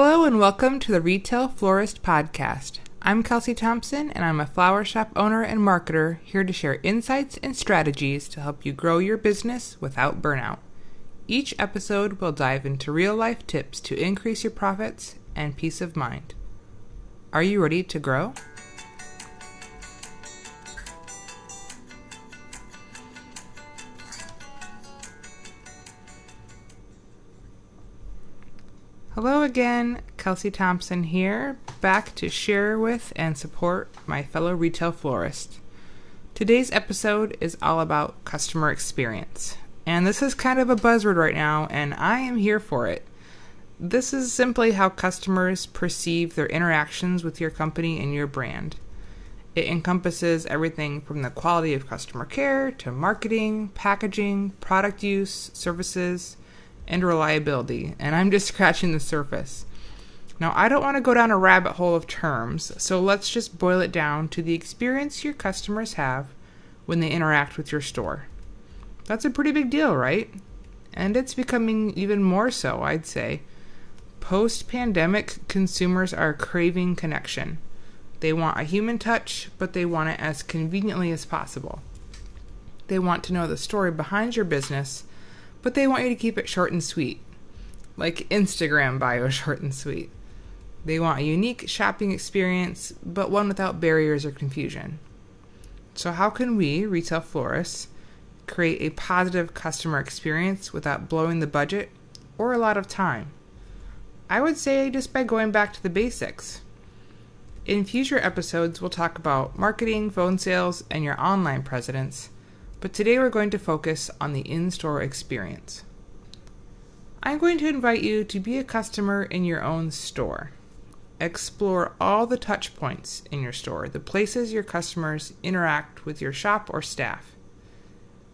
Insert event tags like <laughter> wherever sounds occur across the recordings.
Hello and welcome to the Retail Florist Podcast. I'm Kelsey Thompson and I'm a flower shop owner and marketer here to share insights and strategies to help you grow your business without burnout. Each episode will dive into real life tips to increase your profits and peace of mind. Are you ready to grow? Hello again, Kelsey Thompson here, back to share with and support my fellow retail florists. Today's episode is all about customer experience, and this is kind of a buzzword right now, and I am here for it. This is simply how customers perceive their interactions with your company and your brand. It encompasses everything from the quality of customer care to marketing, packaging, product use, services, and reliability, and I'm just scratching the surface. Now, I don't want to go down a rabbit hole of terms, so let's just boil it down to the experience your customers have when they interact with your store. That's a pretty big deal, right? And it's becoming even more so, I'd say. Post pandemic, consumers are craving connection. They want a human touch, but they want it as conveniently as possible. They want to know the story behind your business but they want you to keep it short and sweet, like Instagram bio <laughs> short and sweet. They want a unique shopping experience, but one without barriers or confusion. So, how can we, retail florists, create a positive customer experience without blowing the budget or a lot of time? I would say just by going back to the basics. In future episodes, we'll talk about marketing, phone sales, and your online presence but today we're going to focus on the in store experience. I'm going to invite you to be a customer in your own store. Explore all the touch points in your store, the places your customers interact with your shop or staff.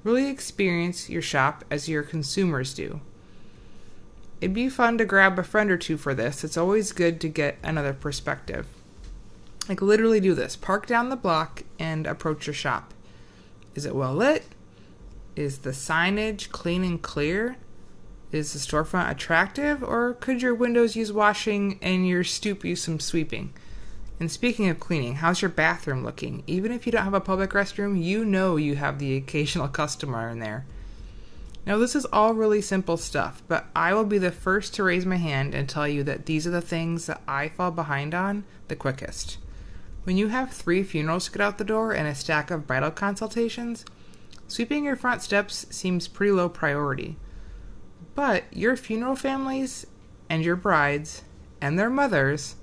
Really experience your shop as your consumers do. It'd be fun to grab a friend or two for this. It's always good to get another perspective. Like, literally do this park down the block and approach your shop. Is it well lit? Is the signage clean and clear? Is the storefront attractive, or could your windows use washing and your stoop use some sweeping? And speaking of cleaning, how's your bathroom looking? Even if you don't have a public restroom, you know you have the <laughs> occasional customer in there. Now, this is all really simple stuff, but I will be the first to raise my hand and tell you that these are the things that I fall behind on the quickest. When you have three funerals to get out the door and a stack of bridal consultations, sweeping your front steps seems pretty low priority. But your funeral families and your brides and their mothers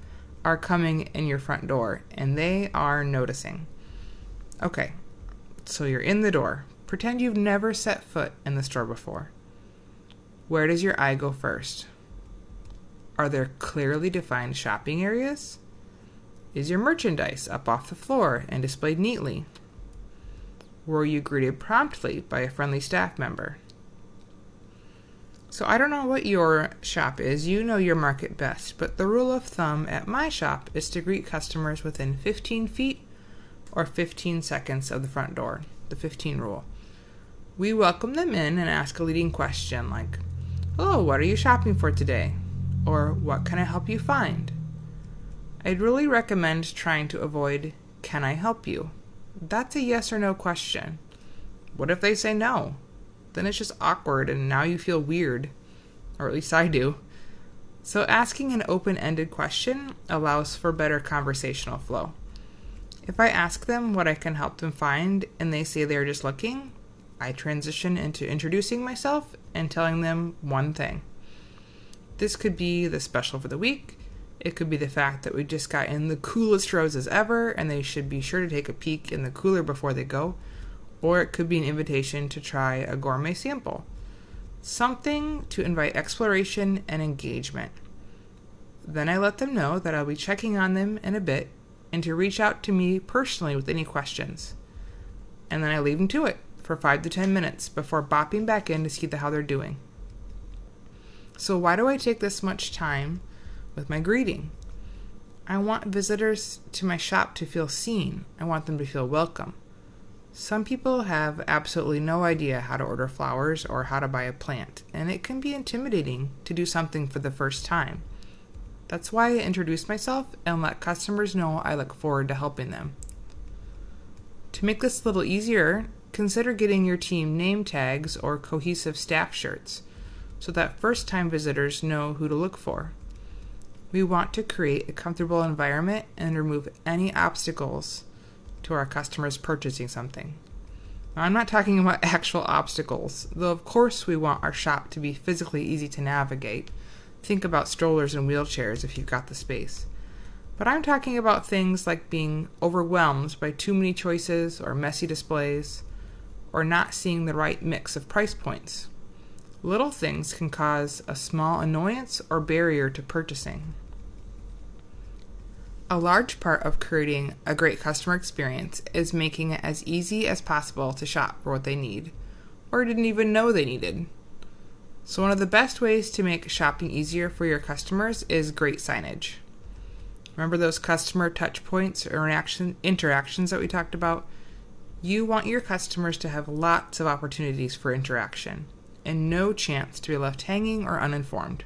are coming in your front door and they are noticing. Okay, so you're in the door. Pretend you've never set foot in the store before. Where does your eye go first? Are there clearly defined shopping areas? Is your merchandise up off the floor and displayed neatly? Were you greeted promptly by a friendly staff member? So I don't know what your shop is, you know your market best, but the rule of thumb at my shop is to greet customers within 15 feet or 15 seconds of the front door, the 15 rule. We welcome them in and ask a leading question like, Hello, what are you shopping for today? Or what can I help you find? I'd really recommend trying to avoid, Can I help you? That's a yes or no question. What if they say no? Then it's just awkward and now you feel weird. Or at least I do. So, asking an open ended question allows for better conversational flow. If I ask them what I can help them find and they say they're just looking, I transition into introducing myself and telling them one thing. This could be the special for the week, it could be the fact that we just got in the coolest roses ever and they should be sure to take a peek in the cooler before they go. Or it could be an invitation to try a gourmet sample. Something to invite exploration and engagement. Then I let them know that I'll be checking on them in a bit and to reach out to me personally with any questions. And then I leave them to it for 5 to 10 minutes before bopping back in to see how they're doing. So, why do I take this much time with my greeting. I want visitors to my shop to feel seen. I want them to feel welcome. Some people have absolutely no idea how to order flowers or how to buy a plant, and it can be intimidating to do something for the first time. That's why I introduce myself and let customers know I look forward to helping them. To make this a little easier, consider getting your team name tags or cohesive staff shirts so that first time visitors know who to look for. We want to create a comfortable environment and remove any obstacles to our customers purchasing something. Now, I'm not talking about <laughs> actual obstacles, though of course we want our shop to be physically easy to navigate. Think about strollers and wheelchairs if you've got the space. But I'm talking about things like being overwhelmed by too many choices or messy displays, or not seeing the right mix of price points. Little things can cause a small annoyance or barrier to purchasing. A large part of creating a great customer experience is making it as easy as possible to shop for what they need, or didn't even know they needed. So, one of the best ways to make shopping easier for your customers is great signage. Remember those customer touch points or interaction, interactions that we talked about? You want your customers to have lots of opportunities for interaction and no chance to be left hanging or uninformed.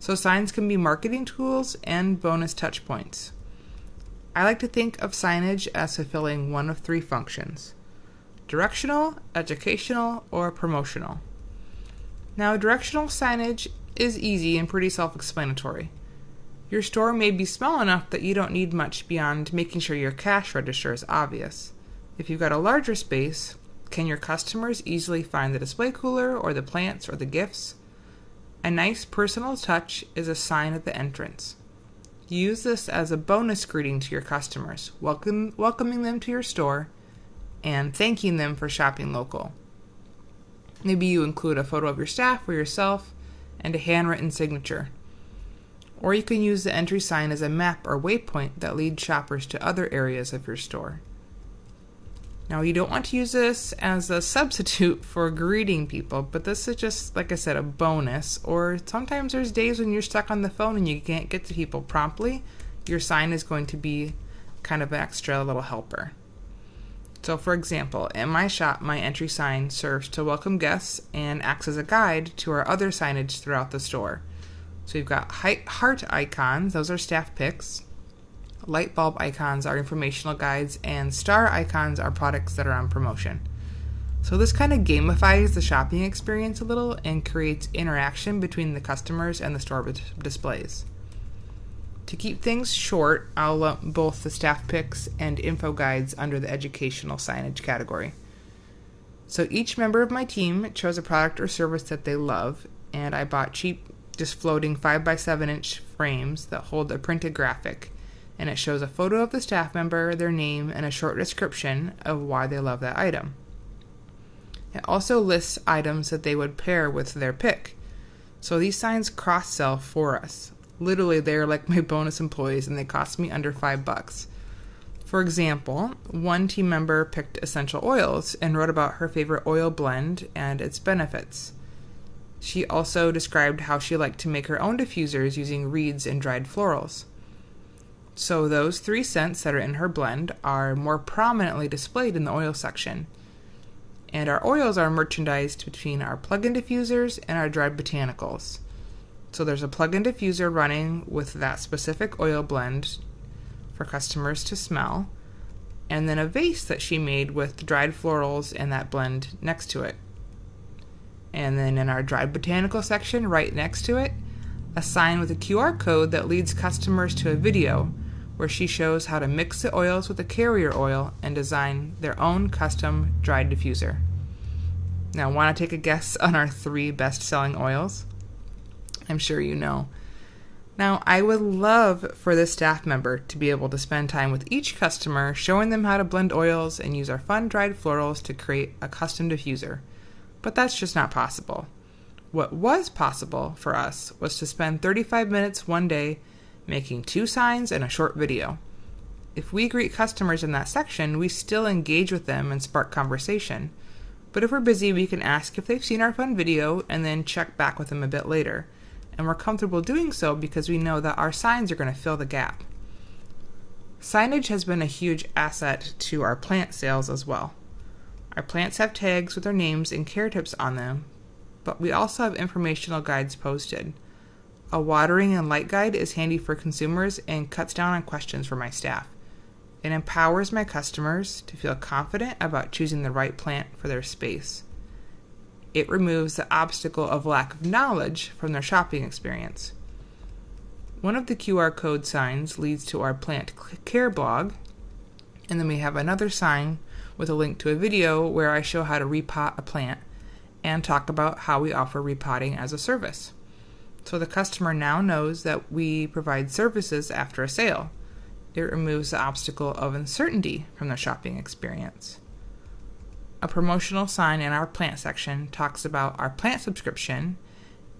So signs can be marketing tools and bonus touch points. I like to think of signage as fulfilling one of three functions directional, educational, or promotional. Now, directional signage is easy and pretty self explanatory. Your store may be small enough that you don't need much beyond making sure your cash register is obvious. If you've got a larger space, can your customers easily find the display cooler or the plants or the gifts? A nice personal touch is a sign at the entrance. Use this as a bonus greeting to your customers, welcome, welcoming them to your store and thanking them for shopping local. Maybe you include a photo of your staff or yourself and a handwritten signature. Or you can use the entry sign as a map or waypoint that leads shoppers to other areas of your store. Now, you don't want to use this as a substitute <laughs> for greeting people, but this is just, like I said, a bonus. Or sometimes there's days when you're stuck on the phone and you can't get to people promptly. Your sign is going to be kind of an extra little helper. So, for example, in my shop, my entry sign serves to welcome guests and acts as a guide to our other signage throughout the store. So, we've got heart icons, those are staff picks light bulb icons are informational guides, and star icons are products that are on promotion. So, this kind of gamifies the shopping experience a little and creates interaction between the customers and the store displays. To keep things short, I'll lump both the staff picks and info guides under the educational signage category. So, each member of my team chose a product or service that they love, and I bought cheap, just floating 5x7 inch frames that hold a printed graphic and it shows a photo of the staff member, their name, and a short description of why they love that item. It also lists items that they would pair with their pick. So these signs cross sell for us. Literally, they're like <laughs> my bonus employees and they cost me under five bucks. For example, one team member picked essential oils and wrote about her favorite oil blend and its benefits. She also described how she liked to make her own diffusers using reeds and dried florals. So those three scents that are in her blend are more prominently displayed in the oil section. And our oils are merchandised between our plug-in diffusers and our dried botanicals. So there's a plug-in diffuser running with that specific oil blend for customers to smell, and then a vase that she made with dried florals and that blend next to it. And then in our dried botanical section, right next to it, a sign with a QR code that leads customers to a video where she shows how to mix the oils with the carrier oil and design their own custom dried diffuser. Now, want to take a guess on our three best selling oils? I'm sure you know. Now, I would love for this staff member to be able to spend time with each customer, showing them how to blend oils and use our fun dried florals to create a custom diffuser. But that's just not possible. What was possible for us was to spend 35 minutes one day making two signs and a short video. If we greet customers in that section, we still engage with them and spark conversation. But if we're busy, we can ask if they've seen our fun video and then check back with them a bit later. And we're comfortable doing so because we know that our signs are going to fill the gap. Signage has been a huge asset to our plant sales as well. Our plants have tags with their names and care tips on them, but we also have informational guides posted. A watering and light guide is handy for consumers and cuts down on questions for my staff. It empowers my customers to feel confident about choosing the right plant for their space. It removes the obstacle of lack of knowledge from their shopping experience. One of the QR code signs leads to our plant care blog, and then we have another sign with a link to a video where I show how to repot a plant and talk about how we offer repotting as a service. So the customer now knows that we provide services after a sale. It removes the obstacle of uncertainty from the shopping experience. A promotional sign in our plant section talks about our plant subscription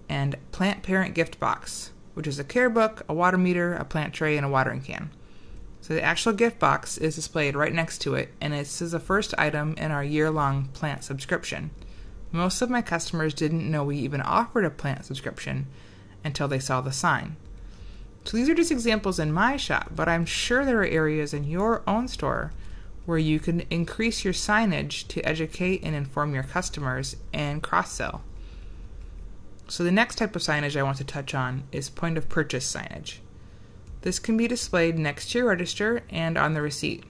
and plant parent gift box, which is a care book, a water meter, a plant tray, and a watering can. So the actual gift box is displayed right next to it, and this is the first item in our year long plant subscription. Most of my customers didn't know we even offered a plant subscription until they saw the sign. So these are just examples in my shop, but I'm sure there are areas in your own store where you can increase your signage to educate and inform your customers and cross sell. So, the next type of signage I want to touch on is point of purchase signage. This can be displayed next to your register and on the receipt.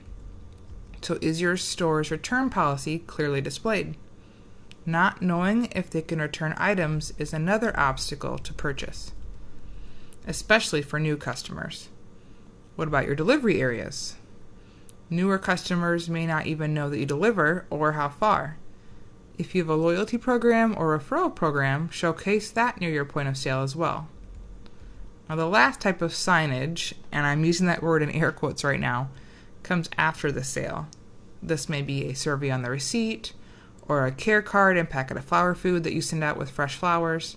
So, is your store's return policy clearly displayed? Not knowing if they can return items is another obstacle to purchase especially for new customers. What about your delivery areas? Newer customers may not even know that you deliver or how far. If you have a loyalty program or referral program, showcase that near your point of sale as well. Now, the last type of signage, and I'm using that word in air quotes right now, comes after the sale. This may be a survey on the receipt, or a care card and packet of flower food that you send out with fresh flowers.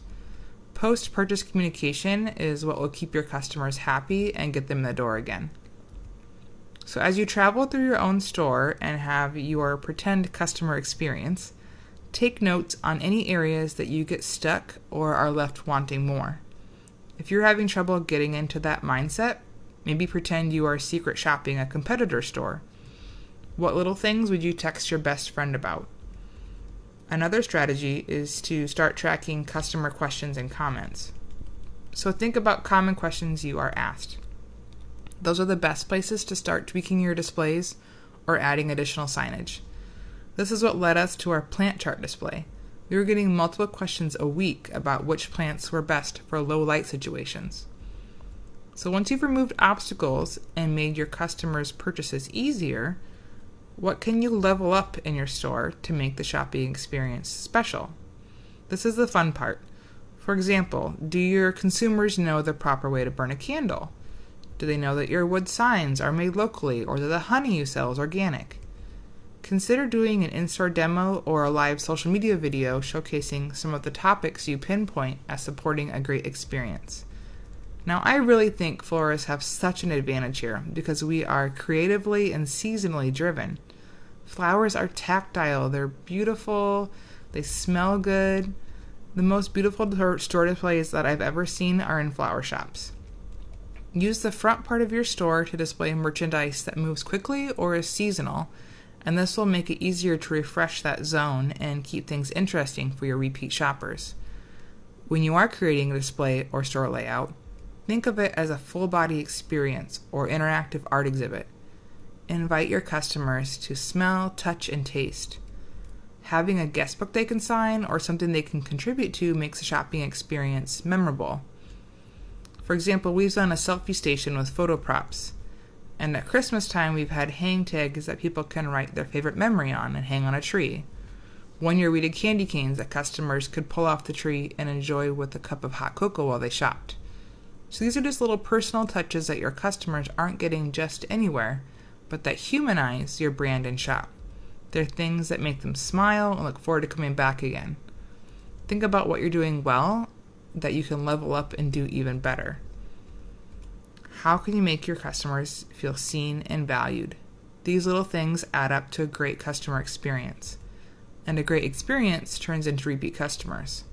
Post purchase communication is what will keep your customers happy and get them in the door again. So, as you travel through your own store and have your pretend customer experience, take notes on any areas that you get stuck or are left wanting more. If you're having trouble getting into that mindset, maybe pretend you are secret shopping a competitor store. What little things would you text your best friend about? Another strategy is to start tracking customer questions and comments. So think about common questions you are asked. Those are the best places to start tweaking your displays or adding additional signage. This is what led us to our plant chart display. We were getting multiple questions a week about which plants were best for low light situations. So once you've removed obstacles and made your customers' purchases easier, what can you level up in your store to make the shopping experience special? This is the fun part. For example, do your consumers know the proper way to burn a candle? Do they know that your wood signs are made locally or that the honey you sell is organic? Consider doing an in store demo or a live social media video showcasing some of the topics you pinpoint as supporting a great experience. Now, I really think florists have such an advantage here because we are creatively and seasonally driven. Flowers are tactile, they're beautiful, they smell good. The most beautiful store displays that I've ever seen are in flower shops. Use the front part of your store to display merchandise that moves quickly or is seasonal, and this will make it easier to refresh that zone and keep things interesting for your repeat shoppers. When you are creating a display or store layout, Think of it as a full body experience or interactive art exhibit. Invite your customers to smell, touch, and taste. Having a guest book they can sign or something they can contribute to makes the shopping experience memorable. For example, we've done a selfie station with photo props. And at Christmas time, we've had hang tags that people can write their favorite memory on and hang on a tree. One year, we did candy canes that customers could pull off the tree and enjoy with a cup of hot cocoa while they shopped. So these are just little personal touches that your customers aren't getting just anywhere, but that humanize your brand and shop. They're things that make them smile and look forward to coming back again. Think about what you're doing well that you can level up and do even better. How can you make your customers feel seen and valued? These little things add up to a great customer experience. And a great experience turns into repeat customers.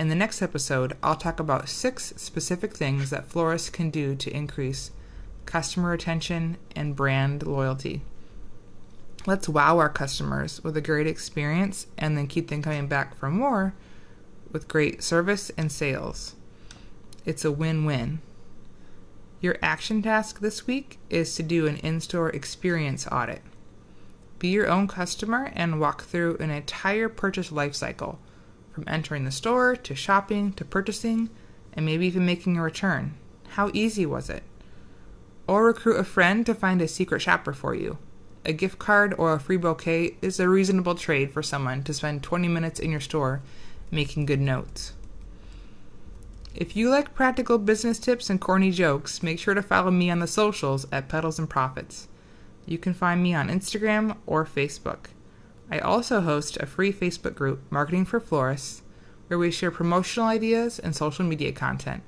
In the next episode, I'll talk about six specific things that florists can do to increase customer retention and brand loyalty. Let's wow our customers with a great experience and then keep them coming back for more with great service and sales. it's a win win. Your action task this week is to do an in store experience audit. Be your own customer and walk through an entire purchase lifecycle from entering the store to shopping to purchasing and maybe even making a return. How easy was it? Or recruit a friend to find a secret shopper for you. A gift card or a free bouquet is a reasonable trade for someone to spend 20 minutes in your store making good notes. If you like practical business tips and corny jokes, make sure to follow me on the socials at Petals and Profits. You can find me on Instagram or Facebook. I also host a free Facebook group, Marketing for Florists, where we share promotional ideas and social media content.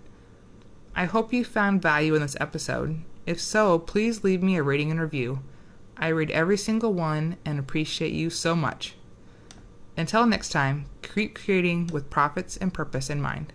I hope you found value in this episode. If so, please leave me a rating and review. I read every single one and appreciate you so much. Until next time, keep creating with profits and purpose in mind.